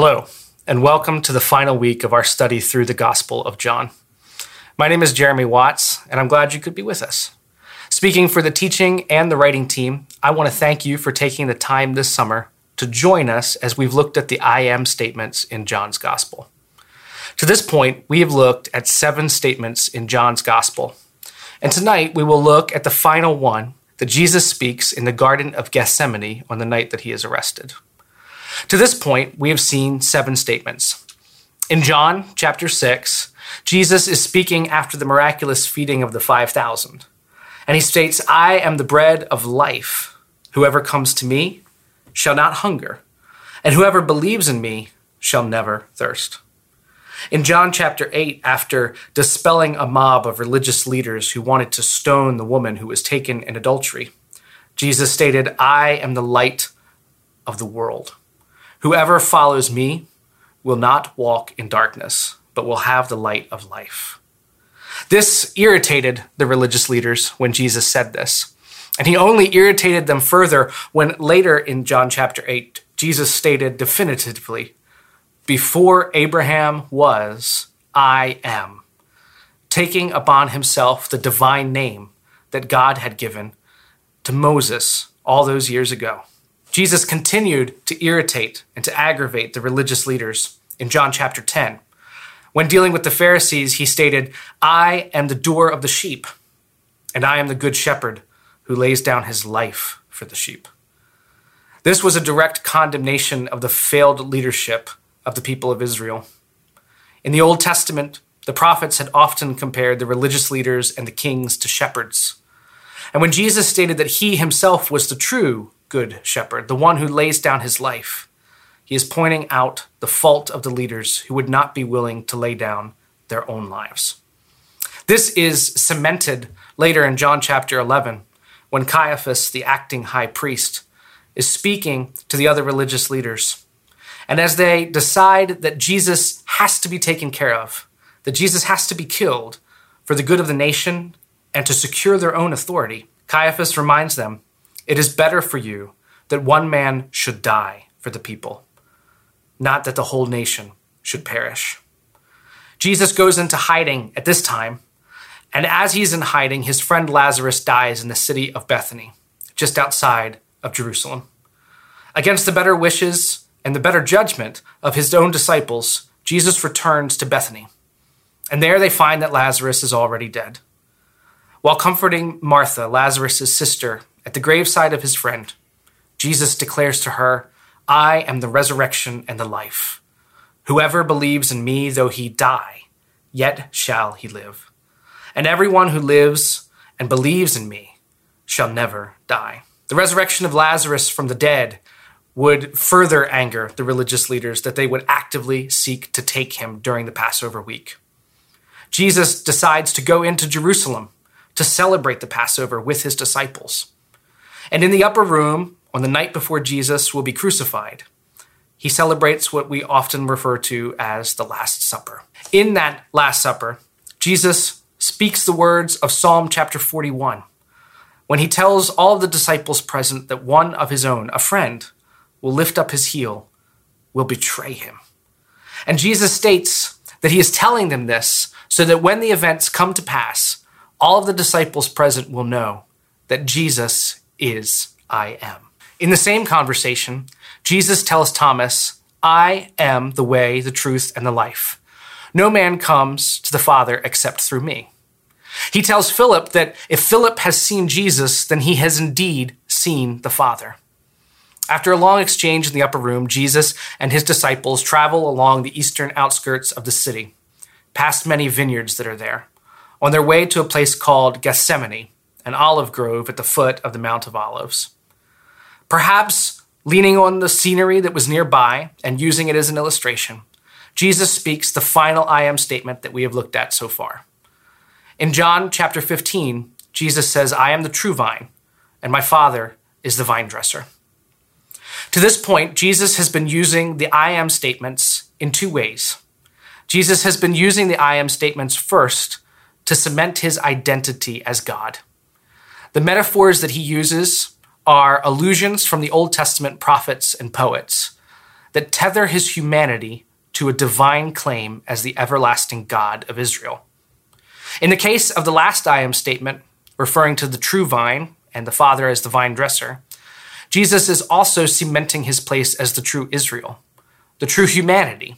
Hello, and welcome to the final week of our study through the Gospel of John. My name is Jeremy Watts, and I'm glad you could be with us. Speaking for the teaching and the writing team, I want to thank you for taking the time this summer to join us as we've looked at the I am statements in John's Gospel. To this point, we have looked at seven statements in John's Gospel. And tonight we will look at the final one that Jesus speaks in the Garden of Gethsemane on the night that he is arrested. To this point, we have seen seven statements. In John chapter 6, Jesus is speaking after the miraculous feeding of the 5,000. And he states, I am the bread of life. Whoever comes to me shall not hunger, and whoever believes in me shall never thirst. In John chapter 8, after dispelling a mob of religious leaders who wanted to stone the woman who was taken in adultery, Jesus stated, I am the light of the world. Whoever follows me will not walk in darkness, but will have the light of life. This irritated the religious leaders when Jesus said this. And he only irritated them further when later in John chapter 8, Jesus stated definitively, Before Abraham was, I am, taking upon himself the divine name that God had given to Moses all those years ago. Jesus continued to irritate and to aggravate the religious leaders in John chapter 10. When dealing with the Pharisees, he stated, I am the door of the sheep, and I am the good shepherd who lays down his life for the sheep. This was a direct condemnation of the failed leadership of the people of Israel. In the Old Testament, the prophets had often compared the religious leaders and the kings to shepherds. And when Jesus stated that he himself was the true good shepherd, the one who lays down his life. He is pointing out the fault of the leaders who would not be willing to lay down their own lives. This is cemented later in John chapter 11 when Caiaphas, the acting high priest, is speaking to the other religious leaders. And as they decide that Jesus has to be taken care of, that Jesus has to be killed for the good of the nation and to secure their own authority, Caiaphas reminds them it is better for you that one man should die for the people, not that the whole nation should perish. Jesus goes into hiding at this time, and as he's in hiding, his friend Lazarus dies in the city of Bethany, just outside of Jerusalem. Against the better wishes and the better judgment of his own disciples, Jesus returns to Bethany. And there they find that Lazarus is already dead. While comforting Martha, Lazarus' sister, at the graveside of his friend, Jesus declares to her, I am the resurrection and the life. Whoever believes in me, though he die, yet shall he live. And everyone who lives and believes in me shall never die. The resurrection of Lazarus from the dead would further anger the religious leaders that they would actively seek to take him during the Passover week. Jesus decides to go into Jerusalem to celebrate the Passover with his disciples. And in the upper room, on the night before Jesus will be crucified, he celebrates what we often refer to as the Last Supper. In that Last Supper, Jesus speaks the words of Psalm chapter 41 when he tells all the disciples present that one of his own, a friend, will lift up his heel, will betray him. And Jesus states that he is telling them this so that when the events come to pass, all of the disciples present will know that Jesus is I am. In the same conversation, Jesus tells Thomas, I am the way, the truth, and the life. No man comes to the Father except through me. He tells Philip that if Philip has seen Jesus, then he has indeed seen the Father. After a long exchange in the upper room, Jesus and his disciples travel along the eastern outskirts of the city, past many vineyards that are there, on their way to a place called Gethsemane, an olive grove at the foot of the Mount of Olives. Perhaps leaning on the scenery that was nearby and using it as an illustration, Jesus speaks the final I am statement that we have looked at so far. In John chapter 15, Jesus says, I am the true vine, and my Father is the vine dresser. To this point, Jesus has been using the I am statements in two ways. Jesus has been using the I am statements first to cement his identity as God. The metaphors that he uses are allusions from the Old Testament prophets and poets that tether his humanity to a divine claim as the everlasting God of Israel. In the case of the last I am statement, referring to the true vine and the Father as the vine dresser, Jesus is also cementing his place as the true Israel, the true humanity,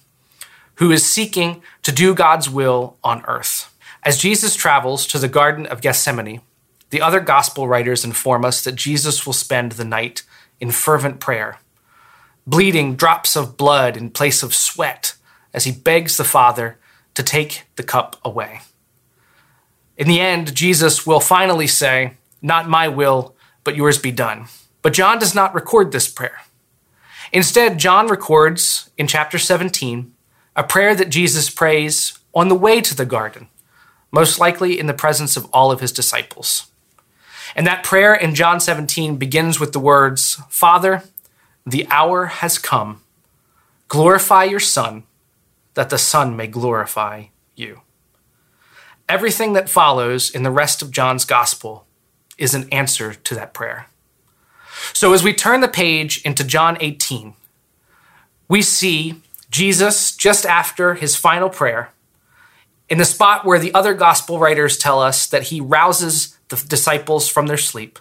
who is seeking to do God's will on earth. As Jesus travels to the Garden of Gethsemane, the other gospel writers inform us that Jesus will spend the night in fervent prayer, bleeding drops of blood in place of sweat as he begs the Father to take the cup away. In the end, Jesus will finally say, Not my will, but yours be done. But John does not record this prayer. Instead, John records in chapter 17 a prayer that Jesus prays on the way to the garden, most likely in the presence of all of his disciples. And that prayer in John 17 begins with the words Father, the hour has come. Glorify your Son, that the Son may glorify you. Everything that follows in the rest of John's Gospel is an answer to that prayer. So as we turn the page into John 18, we see Jesus just after his final prayer in the spot where the other gospel writers tell us that he rouses the disciples from their sleep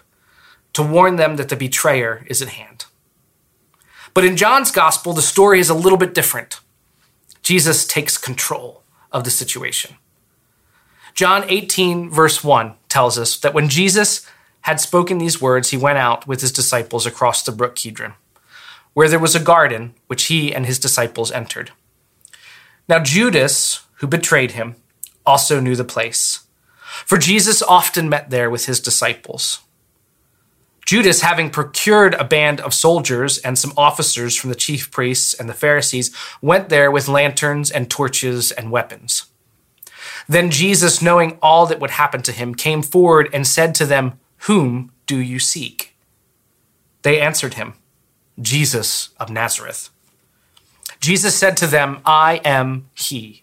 to warn them that the betrayer is at hand. But in John's gospel, the story is a little bit different. Jesus takes control of the situation. John 18, verse 1 tells us that when Jesus had spoken these words, he went out with his disciples across the brook Kidron, where there was a garden which he and his disciples entered. Now, Judas, who betrayed him, also knew the place, for Jesus often met there with his disciples. Judas, having procured a band of soldiers and some officers from the chief priests and the Pharisees, went there with lanterns and torches and weapons. Then Jesus, knowing all that would happen to him, came forward and said to them, whom do you seek? They answered him, Jesus of Nazareth. Jesus said to them, I am he.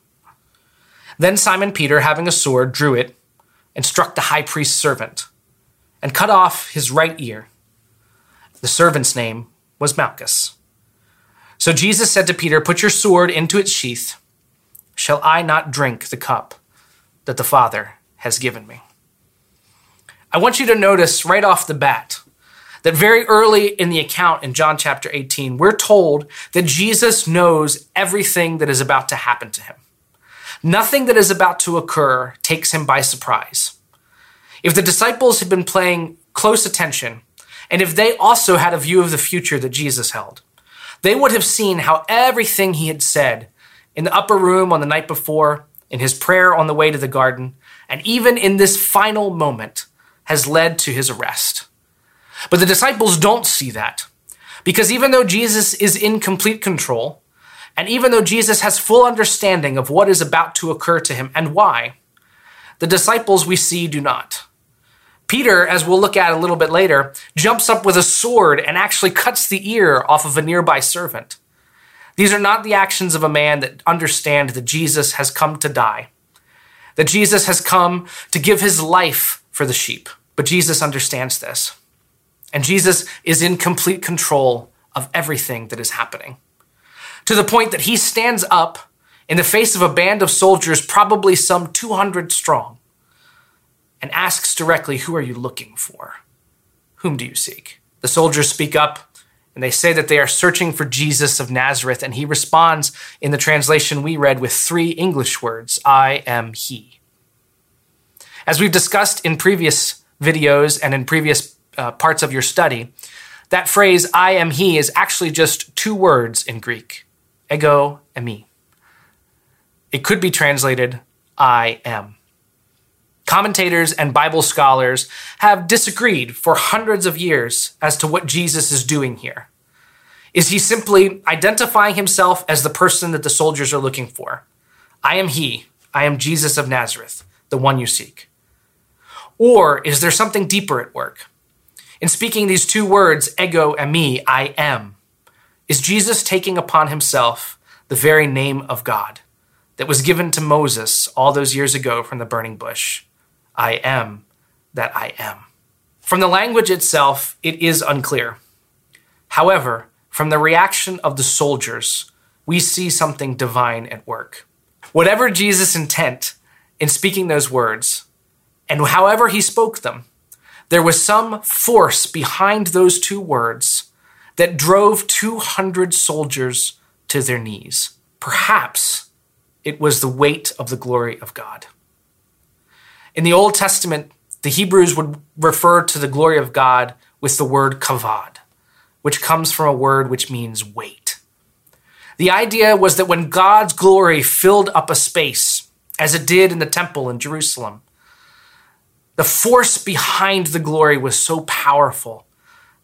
Then Simon Peter, having a sword, drew it and struck the high priest's servant and cut off his right ear. The servant's name was Malchus. So Jesus said to Peter, Put your sword into its sheath. Shall I not drink the cup? that the Father has given me. I want you to notice right off the bat that very early in the account in John chapter 18, we're told that Jesus knows everything that is about to happen to him. Nothing that is about to occur takes him by surprise. If the disciples had been paying close attention, and if they also had a view of the future that Jesus held, they would have seen how everything he had said in the upper room on the night before in his prayer on the way to the garden, and even in this final moment has led to his arrest. But the disciples don't see that. Because even though Jesus is in complete control, and even though Jesus has full understanding of what is about to occur to him and why, the disciples we see do not. Peter, as we'll look at a little bit later, jumps up with a sword and actually cuts the ear off of a nearby servant. These are not the actions of a man that understand that Jesus has come to die, that Jesus has come to give his life for the sheep. But Jesus understands this. And Jesus is in complete control of everything that is happening. To the point that he stands up in the face of a band of soldiers, probably some 200 strong, and asks directly, Who are you looking for? Whom do you seek? The soldiers speak up and they say that they are searching for Jesus of Nazareth. And he responds in the translation we read with three English words I am he. As we've discussed in previous videos and in previous uh, parts of your study, that phrase I am he is actually just two words in Greek ego eimi. It could be translated I am. Commentators and Bible scholars have disagreed for hundreds of years as to what Jesus is doing here. Is he simply identifying himself as the person that the soldiers are looking for? I am he. I am Jesus of Nazareth, the one you seek. Or is there something deeper at work? In speaking these two words, ego eimi, I am, is Jesus taking upon himself the very name of God that was given to Moses all those years ago from the burning bush? I am that I am. From the language itself, it is unclear. However, from the reaction of the soldiers, we see something divine at work. Whatever Jesus' intent in speaking those words, and however he spoke them, there was some force behind those two words that drove 200 soldiers to their knees. Perhaps it was the weight of the glory of God. In the Old Testament, the Hebrews would refer to the glory of God with the word kavod, which comes from a word which means weight. The idea was that when God's glory filled up a space, as it did in the temple in Jerusalem, the force behind the glory was so powerful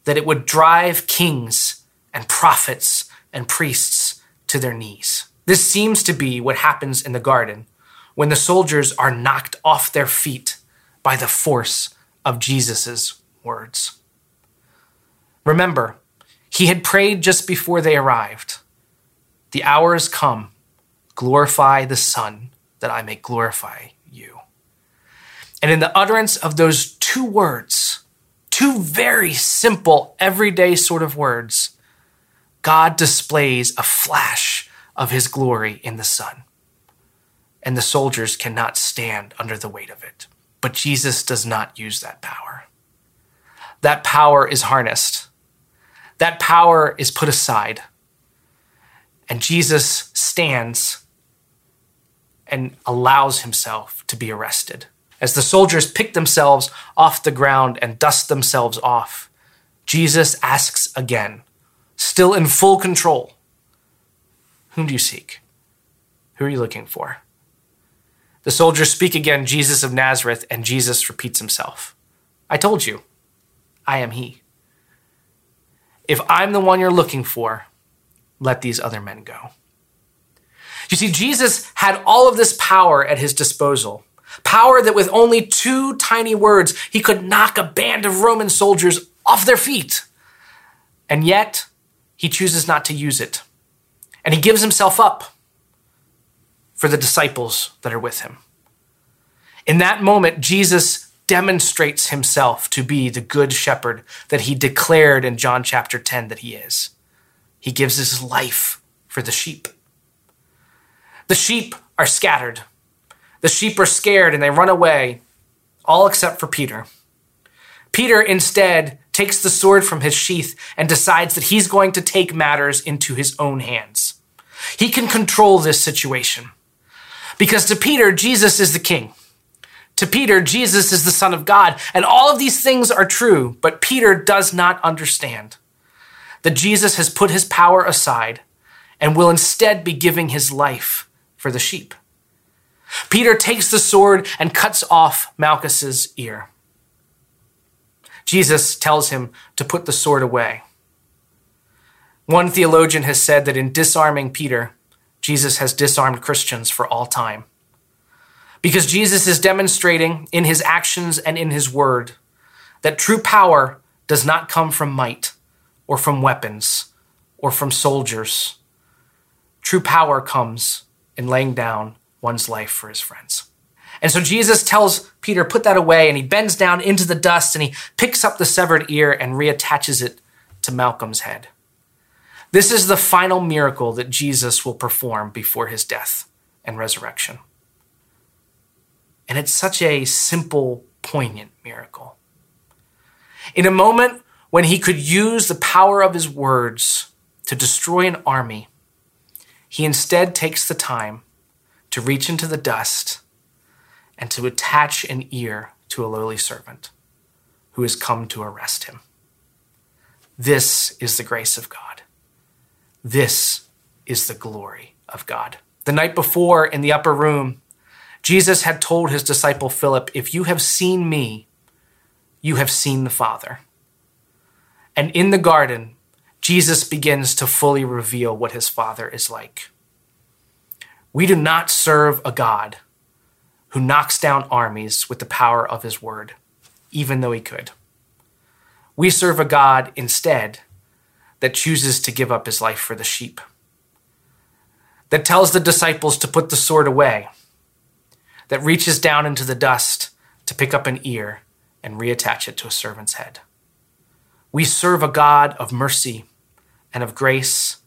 that it would drive kings and prophets and priests to their knees. This seems to be what happens in the garden when the soldiers are knocked off their feet by the force of Jesus' words. Remember, he had prayed just before they arrived The hour has come, glorify the Son, that I may glorify you. And in the utterance of those two words, two very simple, everyday sort of words, God displays a flash of his glory in the Son. And the soldiers cannot stand under the weight of it. But Jesus does not use that power. That power is harnessed, that power is put aside. And Jesus stands and allows himself to be arrested. As the soldiers pick themselves off the ground and dust themselves off, Jesus asks again, still in full control Whom do you seek? Who are you looking for? The soldiers speak again, Jesus of Nazareth, and Jesus repeats himself. I told you, I am he. If I'm the one you're looking for, let these other men go. You see, Jesus had all of this power at his disposal. Power that with only two tiny words, he could knock a band of Roman soldiers off their feet. And yet, he chooses not to use it. And he gives himself up for the disciples that are with him. In that moment, Jesus demonstrates himself to be the good shepherd that he declared in John chapter 10 that he is. He gives his life for the sheep. The sheep are scattered. The sheep are scared and they run away, all except for Peter. Peter instead takes the sword from his sheath and decides that he's going to take matters into his own hands. He can control this situation. Because to Peter, Jesus is the king. To Peter, Jesus is the Son of God. And all of these things are true, but Peter does not understand that Jesus has put his power aside and will instead be giving his life for the sheep. Peter takes the sword and cuts off Malchus's ear. Jesus tells him to put the sword away. One theologian has said that in disarming Peter, Jesus has disarmed Christians for all time. Because Jesus is demonstrating in his actions and in his word that true power does not come from might or from weapons or from soldiers. True power comes in laying down one's life for his friends. And so Jesus tells Peter, put that away, and he bends down into the dust and he picks up the severed ear and reattaches it to Malcolm's head. This is the final miracle that Jesus will perform before his death and resurrection. And it's such a simple, poignant miracle. In a moment when he could use the power of his words to destroy an army, he instead takes the time to reach into the dust and to attach an ear to a lowly servant who has come to arrest him. This is the grace of God. This is the glory of God. The night before in the upper room, Jesus had told his disciple Philip, If you have seen me, you have seen the Father. And in the garden, Jesus begins to fully reveal what his Father is like. We do not serve a God who knocks down armies with the power of his word, even though he could. We serve a God instead that chooses to give up his life for the sheep, that tells the disciples to put the sword away, that reaches down into the dust to pick up an ear and reattach it to a servant's head. We serve a God of mercy and of grace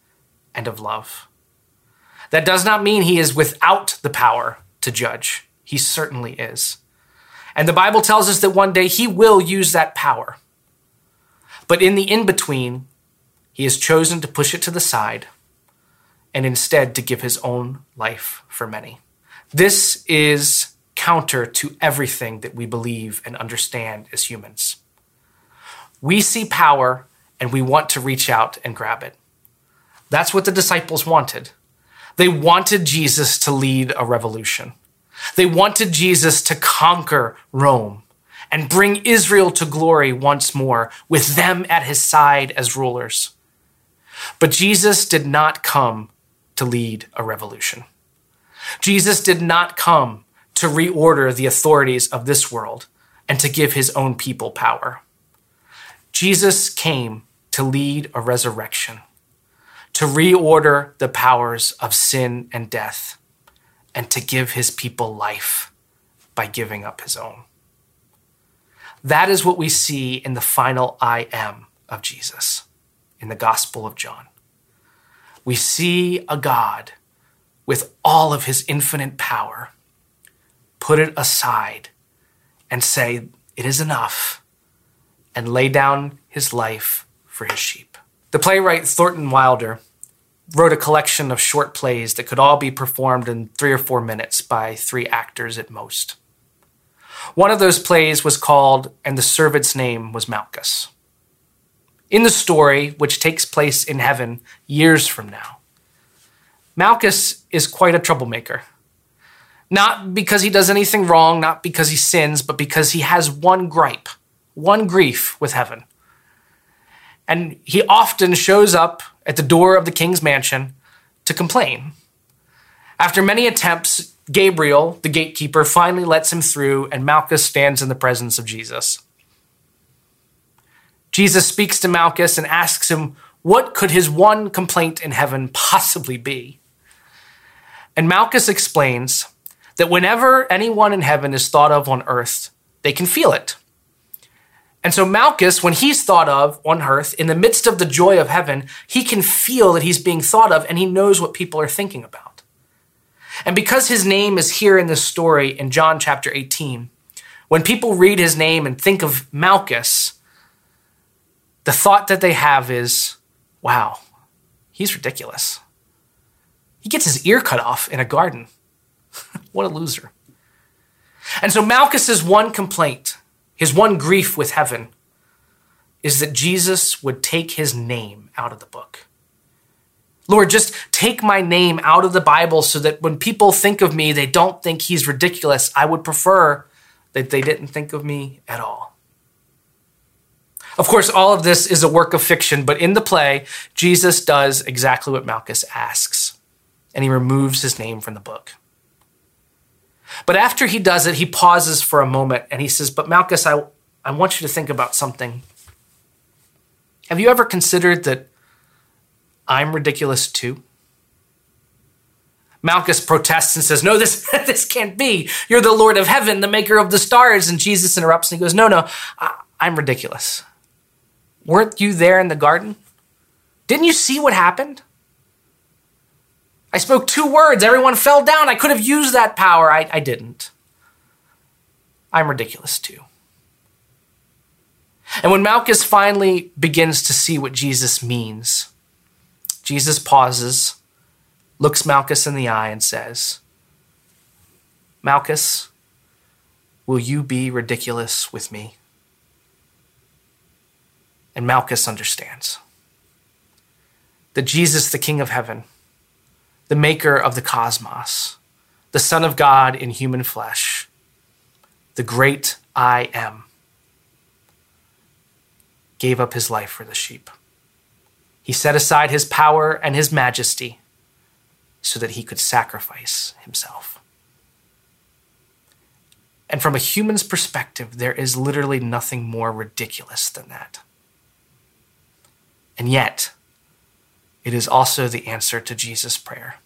and of love. That does not mean he is without the power to judge. He certainly is. And the Bible tells us that one day he will use that power. But in the in between, he has chosen to push it to the side and instead to give his own life for many. This is counter to everything that we believe and understand as humans. We see power and we want to reach out and grab it. That's what the disciples wanted. They wanted Jesus to lead a revolution. They wanted Jesus to conquer Rome and bring Israel to glory once more with them at his side as rulers. But Jesus did not come to lead a revolution. Jesus did not come to reorder the authorities of this world and to give his own people power. Jesus came to lead a resurrection, to reorder the powers of sin and death, and to give his people life by giving up his own. That is what we see in the final I am of Jesus in the Gospel of John. We see a God with all of his infinite power put it aside and say, It is enough, and lay down his life for his sheep. The playwright Thornton Wilder wrote a collection of short plays that could all be performed in three or four minutes by three actors at most. One of those plays was called And the Servant's Name was Malchus. In the story, which takes place in heaven years from now, Malchus is quite a troublemaker. Not because he does anything wrong, not because he sins, but because he has one gripe, one grief with heaven. And he often shows up at the door of the king's mansion to complain. After many attempts, Gabriel, the gatekeeper, finally lets him through, and Malchus stands in the presence of Jesus. Jesus speaks to Malchus and asks him, What could his one complaint in heaven possibly be? And Malchus explains that whenever anyone in heaven is thought of on earth, they can feel it. And so Malchus, when he's thought of on earth, in the midst of the joy of heaven, he can feel that he's being thought of and he knows what people are thinking about. And because his name is here in this story in John chapter 18, when people read his name and think of Malchus, the thought that they have is, wow, he's ridiculous. He gets his ear cut off in a garden. what a loser. And so Malchus's one complaint, his one grief with heaven, is that Jesus would take his name out of the book. Lord, just take my name out of the Bible so that when people think of me, they don't think he's ridiculous. I would prefer that they didn't think of me at all. Of course, all of this is a work of fiction, but in the play, Jesus does exactly what Malchus asks, and he removes his name from the book. But after he does it, he pauses for a moment and he says, But Malchus, I, I want you to think about something. Have you ever considered that I'm ridiculous too? Malchus protests and says, No, this, this can't be. You're the Lord of heaven, the maker of the stars. And Jesus interrupts and he goes, No, no, I, I'm ridiculous. Weren't you there in the garden? Didn't you see what happened? I spoke two words. Everyone fell down. I could have used that power. I, I didn't. I'm ridiculous too. And when Malchus finally begins to see what Jesus means, Jesus pauses, looks Malchus in the eye, and says, Malchus, will you be ridiculous with me? And Malchus understands that Jesus, the King of heaven, the maker of the cosmos, the Son of God in human flesh, the great I am, gave up his life for the sheep. He set aside his power and his majesty so that he could sacrifice himself. And from a human's perspective, there is literally nothing more ridiculous than that. And yet, it is also the answer to Jesus' prayer.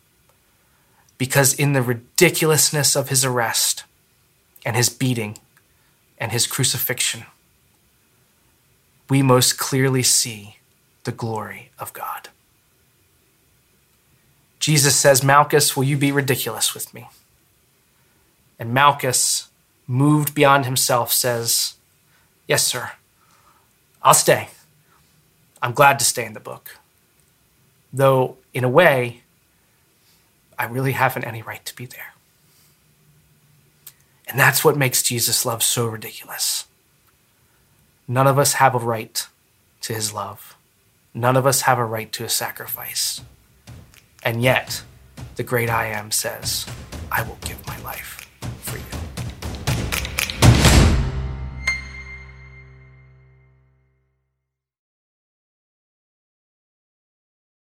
Because in the ridiculousness of his arrest and his beating and his crucifixion, we most clearly see the glory of God. Jesus says, Malchus, will you be ridiculous with me? And Malchus, moved beyond himself, says, Yes, sir. I'll stay. I'm glad to stay in the book. Though, in a way, I really haven't any right to be there. And that's what makes Jesus' love so ridiculous. None of us have a right to his love. None of us have a right to a sacrifice. And yet, the great I am says, I will give my life.